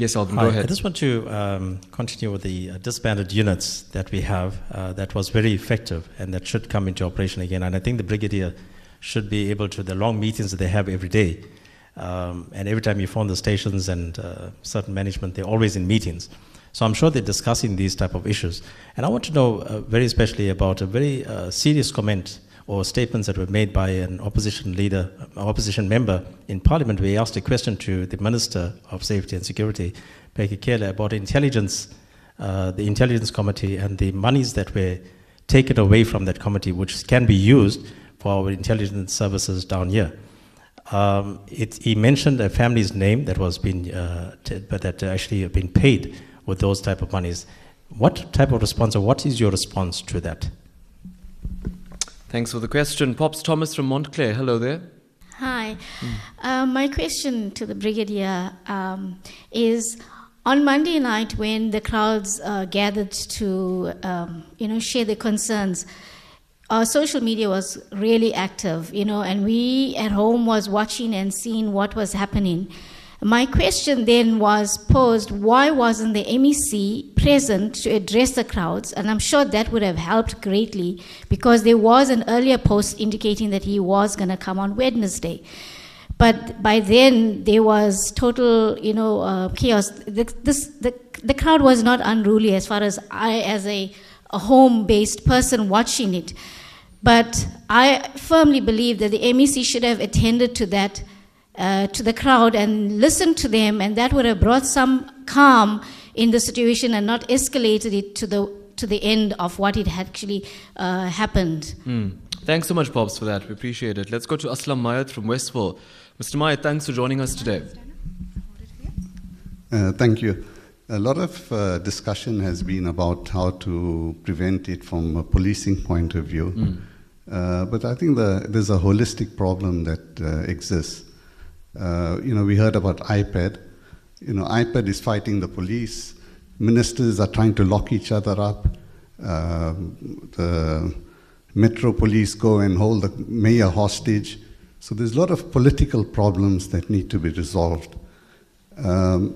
Yes, Alvin, Hi, go ahead. I just want to um, continue with the uh, disbanded units that we have uh, that was very effective and that should come into operation again. And I think the Brigadier should be able to, the long meetings that they have every day, um, and every time you phone the stations and uh, certain management, they're always in meetings. So I'm sure they're discussing these type of issues. And I want to know uh, very especially about a very uh, serious comment or statements that were made by an opposition leader, opposition member in Parliament, we asked a question to the Minister of Safety and Security, Bheki Cele, about intelligence, uh, the Intelligence Committee, and the monies that were taken away from that committee, which can be used for our intelligence services down here. Um, it, he mentioned a family's name that was being, uh, that actually been paid with those type of monies. What type of response, or what is your response to that? Thanks for the question, Pops Thomas from Montclair. Hello there. Hi. Mm. Uh, my question to the Brigadier um, is on Monday night when the crowds uh, gathered to, um, you know, share their concerns our social media was really active, you know, and we at home was watching and seeing what was happening. My question then was posed why wasn't the MEC present to address the crowds? And I'm sure that would have helped greatly because there was an earlier post indicating that he was going to come on Wednesday. But by then, there was total, you know, uh, chaos. The, this, the, the crowd was not unruly as far as I, as a, a home based person watching it. But I firmly believe that the MEC should have attended to that, uh, to the crowd, and listened to them, and that would have brought some calm in the situation and not escalated it to the to the end of what it had actually uh, happened. Mm. Thanks so much, Pops, for that. We appreciate it. Let's go to Aslam Mayat from Westville. Mr. Mayat, thanks for joining us today. Uh, thank you. A lot of uh, discussion has been about how to prevent it from a policing point of view. Mm. Uh, but I think the, there's a holistic problem that uh, exists. Uh, you know, we heard about IPID. You know, IPID is fighting the police. Ministers are trying to lock each other up. Um, the Metro police go and hold the mayor hostage. So there's a lot of political problems that need to be resolved. Um,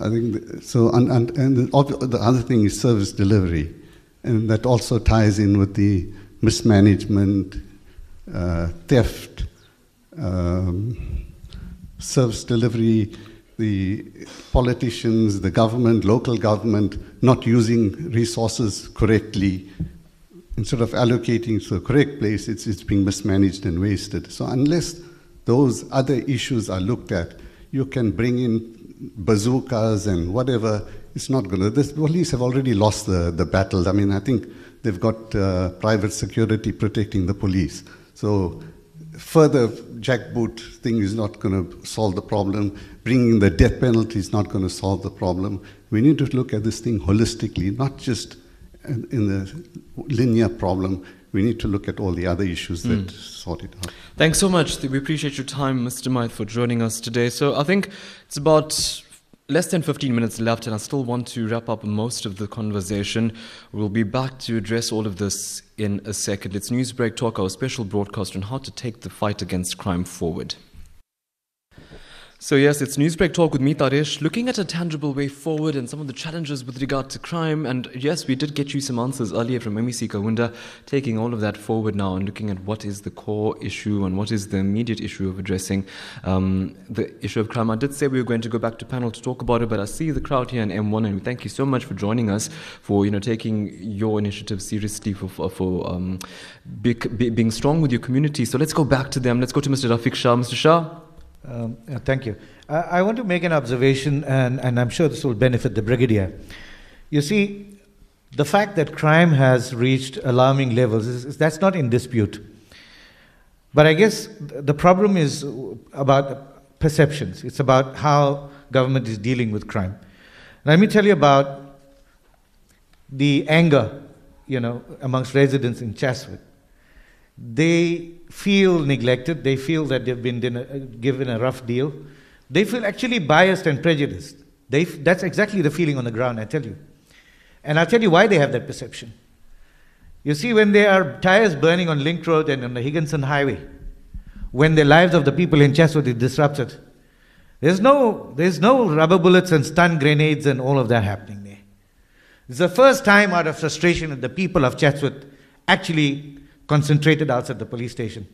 I think so. And, and, and the, the other thing is service delivery, and that also ties in with the mismanagement, uh, theft, um, service delivery, the politicians, the government, local government not using resources correctly. Instead of allocating to the correct place, it's, it's being mismanaged and wasted. So, unless those other issues are looked at, you can bring in bazookas and whatever. It's not going to. The police have already lost the, the battle. I mean, I think They've got uh, private security protecting the police. So further jackboot thing is not going to solve the problem. Bringing the death penalty is not going to solve the problem. We need to look at this thing holistically, not just in the linear problem. We need to look at all the other issues that mm. sort it out. Thanks so much. We appreciate your time, Mr. Mayat, for joining us today. So I think it's about Less than 15 minutes left, and I still want to wrap up most of the conversation. We'll be back to address all of this in a second. It's Newsbreak Talk, our special broadcast on how to take the fight against crime forward. So, yes, it's Newsbreak Talk with me, Taresh, looking at a tangible way forward and some of the challenges with regard to crime. And yes, we did get you some answers earlier from MEC Kaunda, taking all of that forward now and looking at what is the core issue and what is the immediate issue of addressing um, the issue of crime. I did say we were going to go back to panel to talk about it, but I see the crowd here in M1, and we thank you so much for joining us, for you know taking your initiative seriously, for, for, for um, be, be, being strong with your community. So let's go back to them. Let's go to Mr. Rafiq Shah. Mr. Shah. Um, uh, thank you. Uh, I want to make an observation, and, and I'm sure this will benefit the brigadier. You see, the fact that crime has reached alarming levels, is, is, that's not in dispute. But I guess the problem is about perceptions. It's about how government is dealing with crime. Let me tell you about the anger, you know, amongst residents in Chatsworth. They feel neglected, they feel that they've been uh, given a rough deal, they feel actually biased and prejudiced. They, that's exactly the feeling on the ground, I tell you. And I'll tell you why they have that perception. You see, when there are tires burning on Link Road and on the Higginson Highway, when the lives of the people in Chatsworth is disrupted, there's no, there's no rubber bullets and stun grenades and all of that happening there. It's the first time out of frustration that the people of Chatsworth actually concentrated outside the police station.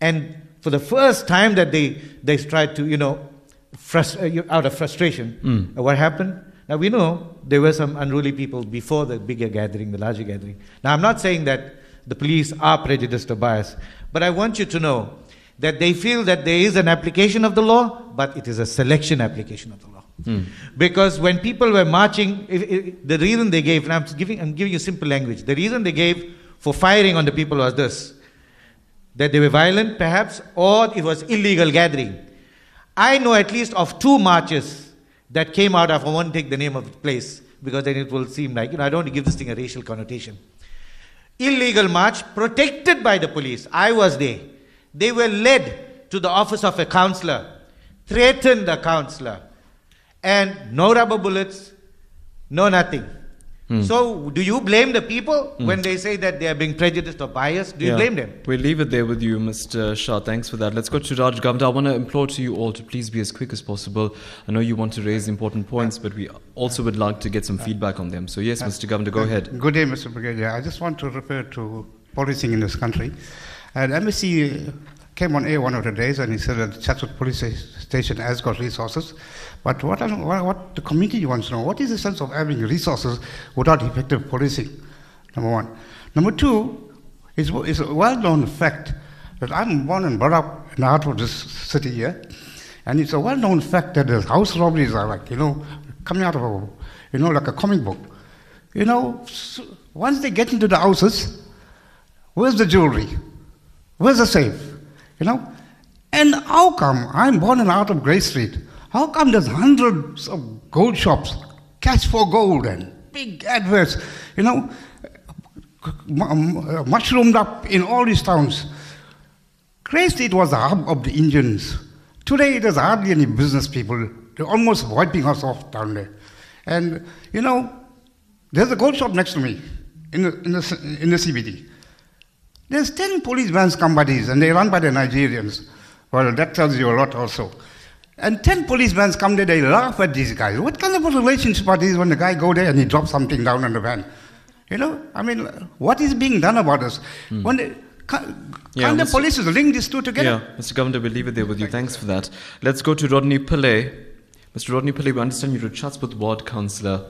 And for the first time that they, they tried to, you know, frust- uh, out of frustration, mm. what happened? Now we know there were some unruly people before the bigger gathering, the larger gathering. Now I'm not saying that the police are prejudiced or biased, but I want you to know that they feel that there is an application of the law, but it is a selection application of the law. Mm. Because when people were marching, if, if, the reason they gave, and I'm giving, I'm giving you simple language, the reason they gave for firing on the people was this that they were violent, perhaps, or it was illegal gathering. I know at least of two marches that came out of, I won't take the name of the place because then it will seem like, you know, I don't want to give this thing a racial connotation. Illegal march protected by the police. I was there. They were led to the office of a counselor, threatened the counselor, and no rubber bullets, no nothing. Hmm. So, do you blame the people hmm. when they say that they are being prejudiced or biased? Do you yeah. blame them? We'll leave it there with you, Mr. Shah. Thanks for that. Let's go to Raj Govender. I want to implore to you all to please be as quick as possible. I know you want to raise important points, but we also would like to get some feedback on them. So, yes, Mr. Govender, go ahead. Good day, Mr. Brigadier. I just want to refer to policing in this country. And MEC came on air one of the days and he said that Chatsworth Police Station has got resources. But what, what, what the community wants to know, what is the sense of having resources without effective policing? Number one. Number two, it's, it's a well-known fact that I'm born and brought up in the heart of this city here, and it's a well-known fact that the house robberies are like, you know, coming out of a, you know, like a comic book. You know, once they get into the houses, where's the jewelry? Where's the safe? You know? And how come I'm born and out of Grey Street? How come there's hundreds of gold shops, cash for gold, and big adverts, you know, uh, mushroomed up in all these towns? Grey it was the hub of the Indians. Today, there's hardly any business people. They're almost wiping us off down there. And, you know, there's a gold shop next to me in the, in the, in the CBD. There's 10 police vans come by these, and they run by the Nigerians. Well, that tells you a lot also. And 10 policemen come there, they laugh at these guys. What kind of a relationship are these when the guy go there and he drops something down on the van? You know, I mean, what is being done about us? Mm. When they, can, yeah, the police link these two together? Yeah, Mr. Govender, we'll leave it there with you. Thanks for that. Let's go to Rodney Pillay. Mr. Rodney Pillay, we understand you're a Chatsworth Ward Councillor.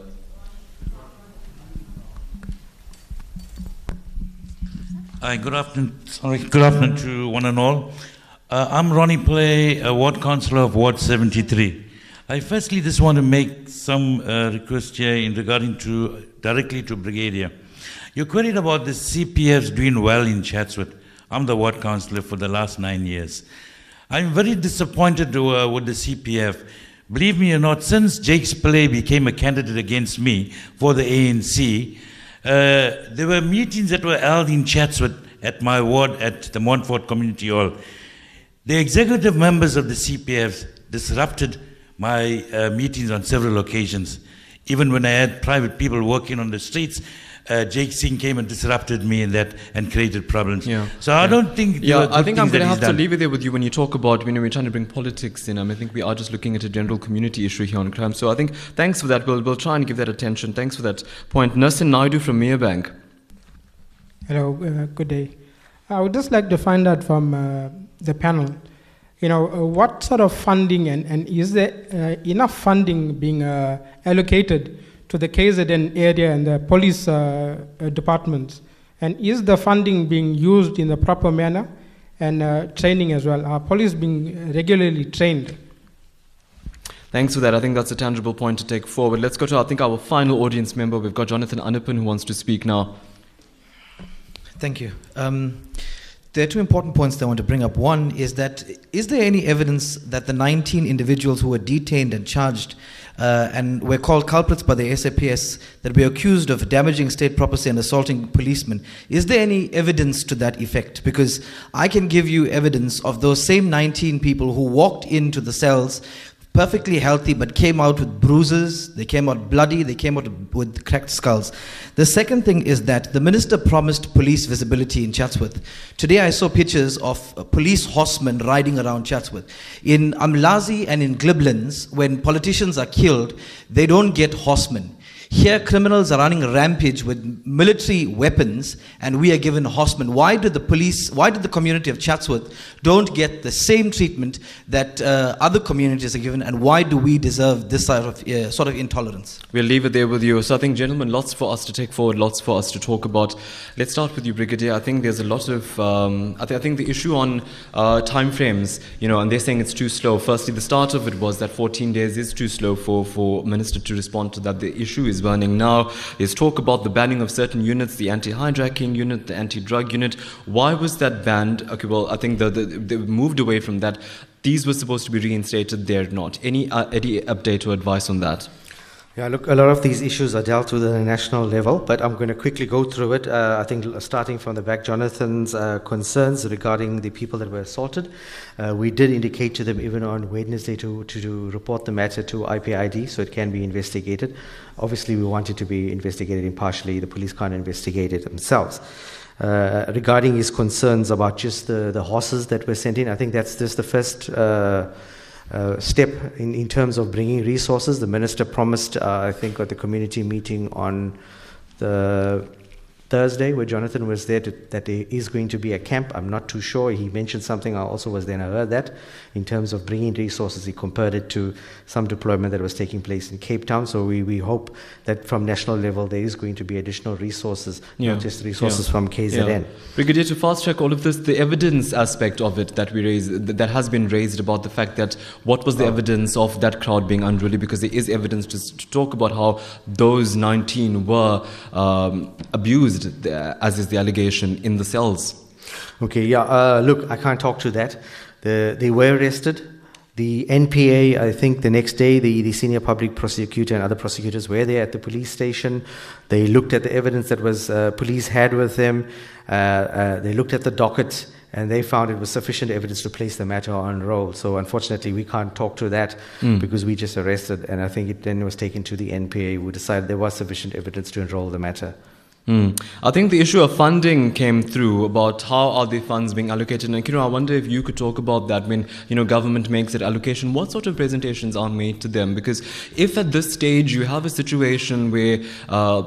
Hi, good afternoon. Sorry, good afternoon to one and all. Uh, I'm Rodney Pillay, a ward councillor of Ward 73. I firstly just want to make some uh, request here in regarding to directly to Brigadier. You're queried about the CPFs doing well in Chatsworth. I'm the ward councillor for the last nine years. I'm very disappointed uh, with the CPF. Believe me or not, since Jakes Play became a candidate against me for the ANC, uh, there were meetings that were held in Chatsworth at my ward at the Montford Community Hall. The executive members of the CPF disrupted my uh, meetings on several occasions. Even when I had private people working on the streets, uh, Jake Singh came and disrupted me in that and created problems. Yeah. So I don't think. Yeah, I think I'm going to have to leave it there with you when you talk about when we're trying to bring politics in. I, mean, I think we are just looking at a general community issue here on crime. So I think thanks for that. We'll, we'll try and give that attention. Thanks for that point. Nusin Naidu from Merebank. Hello, uh, good day. I would just like to find out from uh, the panel, you know, uh, what sort of funding and, and is there uh, enough funding being uh, allocated to the KZN area and the police uh, uh, departments? And is the funding being used in the proper manner and uh, training as well? Are police being regularly trained? Thanks for that. I think that's a tangible point to take forward. Let's go to, I think, our final audience member. We've got Jonathan Anupin who wants to speak now. Thank you. Um, there are two important points that I want to bring up. One is that is there any evidence that the 19 individuals who were detained and charged uh, and were called culprits by the SAPS that were accused of damaging state property and assaulting policemen, is there any evidence to that effect? Because I can give you evidence of those same 19 people who walked into the cells perfectly healthy but came out with bruises, they came out bloody, they came out with cracked skulls. The second thing is that the minister promised police visibility in Chatsworth. Today I saw pictures of police horsemen riding around Chatsworth. In Umlazi and in Glebelands, when politicians are killed, they don't get horsemen. Here, criminals are running rampage with military weapons, and we are given horsemen. Why did the police, why did the community of Chatsworth don't get the same treatment that uh, other communities are given, and why do we deserve this sort of, uh, sort of intolerance? We'll leave it there with you. So I think, gentlemen, lots for us to take forward, lots for us to talk about. Let's start with you, Brigadier. I think there's a lot of, um, I, th- I think the issue on uh, timeframes, you know, and they're saying it's too slow. Firstly, the start of it was that 14 days is too slow for, for Minister to respond to that. The issue is burning now. There's talk about the banning of certain units, the anti-hijacking unit, the anti-drug unit. Why was that banned? Okay, well, I think the, the, they moved away from that. These were supposed to be reinstated. They're not. Any, uh, any update or advice on that? Yeah, look, a lot of these issues are dealt with at a national level, but I'm going to quickly go through it. Uh, I think starting from the back, Jonathan's uh, concerns regarding the people that were assaulted. Uh, we did indicate to them even on Wednesday to, to, to report the matter to IPID so it can be investigated. Obviously, we want it to be investigated impartially. The police can't investigate it themselves. Uh, regarding his concerns about just the, the horses that were sent in, I think that's just the first uh, step in, in terms of bringing resources. The minister promised, uh, I think, at the community meeting on the Thursday, where Jonathan was there, to, that there is going to be a camp. I'm not too sure. He mentioned something. I also was there and I heard that. In terms of bringing resources, he compared it to some deployment that was taking place in Cape Town. So we, we hope that from national level there is going to be additional resources, not just resources Yeah. from KZN. Yeah. Brigadier, to fast track all of this, the evidence aspect of it that we raised, that has been raised about the fact that what was the evidence of that crowd being unruly, because there is evidence to, to talk about how those 19 were um, abused, as is the allegation, in the cells. Okay, yeah. Uh, look, I can't talk to that. The, they were arrested. The NPA, I think the next day, the, the senior public prosecutor and other prosecutors were there at the police station. They looked at the evidence that was uh, police had with them. Uh, uh, they looked at the docket and they found it was sufficient evidence to place the matter on roll. So unfortunately, we can't talk to that Mm. because we just arrested, and I think it then was taken to the NPA, who decided there was sufficient evidence to enroll the matter. Mm. I think the issue of funding came through about how are the funds being allocated. And, you know, I wonder if you could talk about that when, you know, government makes that allocation, what sort of presentations are made to them? Because if at this stage you have a situation where uh,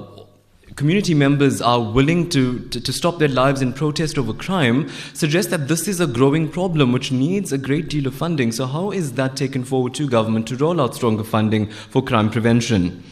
community members are willing to, to, to stop their lives in protest over crime, suggests that this is a growing problem which needs a great deal of funding. So how is that taken forward to government to roll out stronger funding for crime prevention?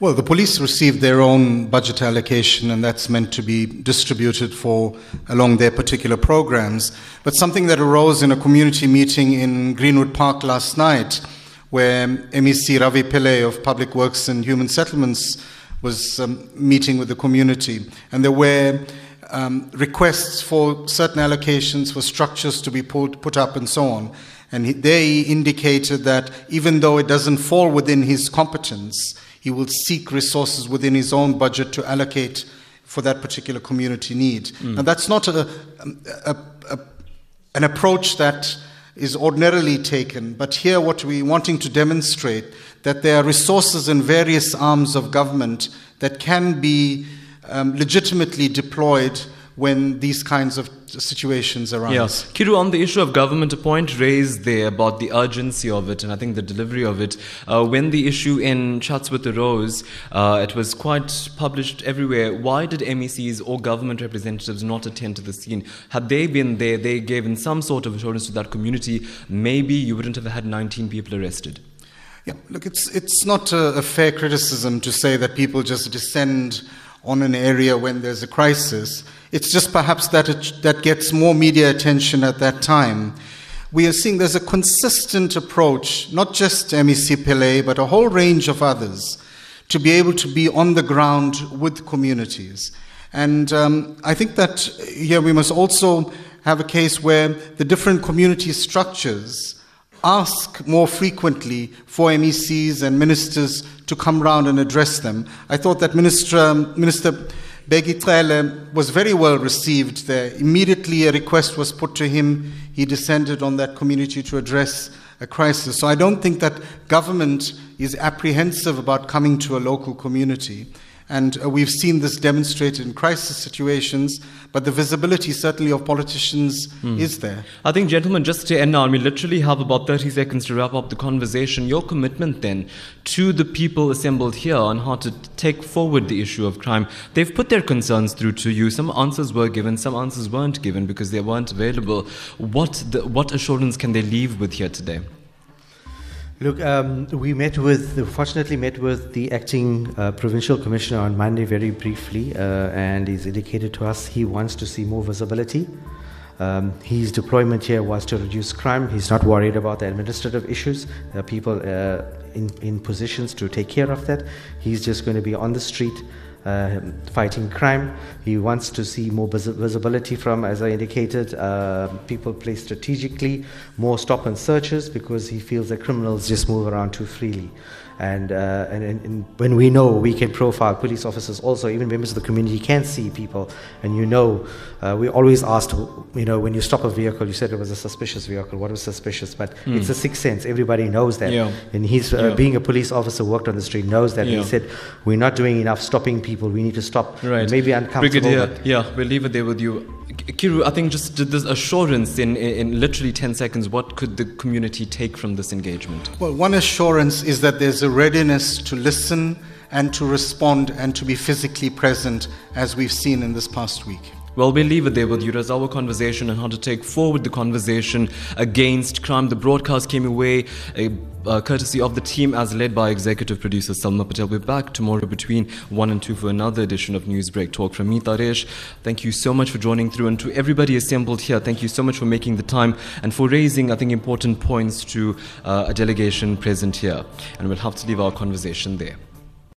Well, the police receive their own budget allocation, and that's meant to be distributed for along their particular programs. But something that arose in a community meeting in Greenwood Park last night, where MEC Ravi Pillay of Public Works and Human Settlements was um, meeting with the community, and there were um, requests for certain allocations for structures to be put, put up and so on. And he, they indicated that even though it doesn't fall within his competence, he will seek resources within his own budget to allocate for that particular community need. Mm. And that's not a, a, a, an approach that is ordinarily taken, but here what we're wanting to demonstrate that there are resources in various arms of government that can be um, legitimately deployed when these kinds of situations arise. Yes. Kiru, on the issue of government, a point raised there about the urgency of it and I think the delivery of it. Uh, when the issue in Chatsworth arose, uh, it was quite published everywhere. Why did MECs or government representatives not attend to the scene? Had they been there, they given some sort of assurance to that community, maybe you wouldn't have had 19 people arrested. Yeah, look, it's, it's not a, a fair criticism to say that people just descend on an area when there's a crisis. It's just perhaps that it, that gets more media attention at that time. We are seeing there's a consistent approach, not just MEC Pillay, but a whole range of others, to be able to be on the ground with communities. And um, I think that here we must also have a case where the different community structures ask more frequently for MECs and ministers to come round and address them. I thought that Minister, um, Minister Bheki was very well received there. Immediately a request was put to him. He descended on that community to address a crisis. So I don't think that government is apprehensive about coming to a local community. And uh, we've seen this demonstrated in crisis situations, but the visibility certainly of politicians mm. is there. I think, gentlemen, just to end now, we literally have about 30 seconds to wrap up the conversation. Your commitment then to the people assembled here on how to take forward the issue of crime. They've put their concerns through to you. Some answers were given, some answers weren't given because they weren't available. What, the, what assurance can they leave with here today? Look, um, we met with, fortunately, met with the acting uh, provincial commissioner on Monday very briefly, uh, and he's indicated to us he wants to see more visibility. Um, his deployment here was to reduce crime. He's not worried about the administrative issues. There are people uh, in, in positions to take care of that. He's just going to be on the street uh, fighting crime. He wants to see more vis- visibility from, as I indicated, uh, people placed strategically, more stop and searches because he feels that criminals just move around too freely. And, uh, and, and, when we know we can profile police officers also, even members of the community can see people. And you know, uh, we always asked, you know, when you stop a vehicle, you said it was a suspicious vehicle. What was suspicious? But mm. it's a sixth sense. Everybody knows that. Yeah. And he's, uh, yeah. being a police officer, worked on the street, knows that. Yeah. He said, we're not doing enough stopping people. We need to stop. Right. Maybe uncomfortable. Brigadier, yeah, we'll leave it there with you. Kiru, I think just this assurance in, in literally 10 seconds, what could the community take from this engagement? Well, one assurance is that there's a readiness to listen and to respond and to be physically present, as we've seen in this past week. Well, we'll leave it there with you. That's our conversation and how to take forward the conversation against crime. The broadcast came away a, uh, courtesy of the team as led by executive producer Salma Patel. We're back tomorrow between 1 and 2 for another edition of Newsbreak Talk from me, Taresh. Thank you so much for joining through. And to everybody assembled here, thank you so much for making the time and for raising, I think, important points to uh, a delegation present here. And we'll have to leave our conversation there.